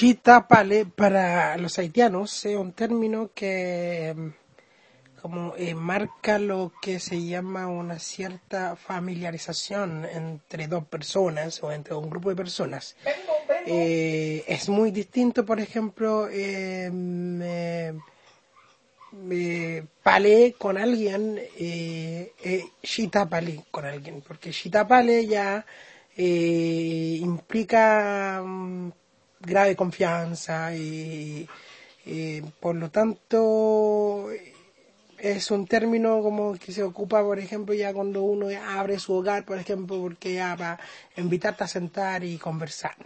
Shitapale para los haitianos es un término que mm, como eh, marca lo que se llama una cierta familiarización entre dos personas o entre un grupo de personas. Eh, es muy distinto, por ejemplo, eh, me, me palé con alguien, eh, eh, con alguien, porque shitapale ya eh, implica mm, grave confianza y, por lo tanto es un término como que se ocupa por ejemplo ya cuando uno abre su hogar por ejemplo porque ya va a invitarte a sentar y conversar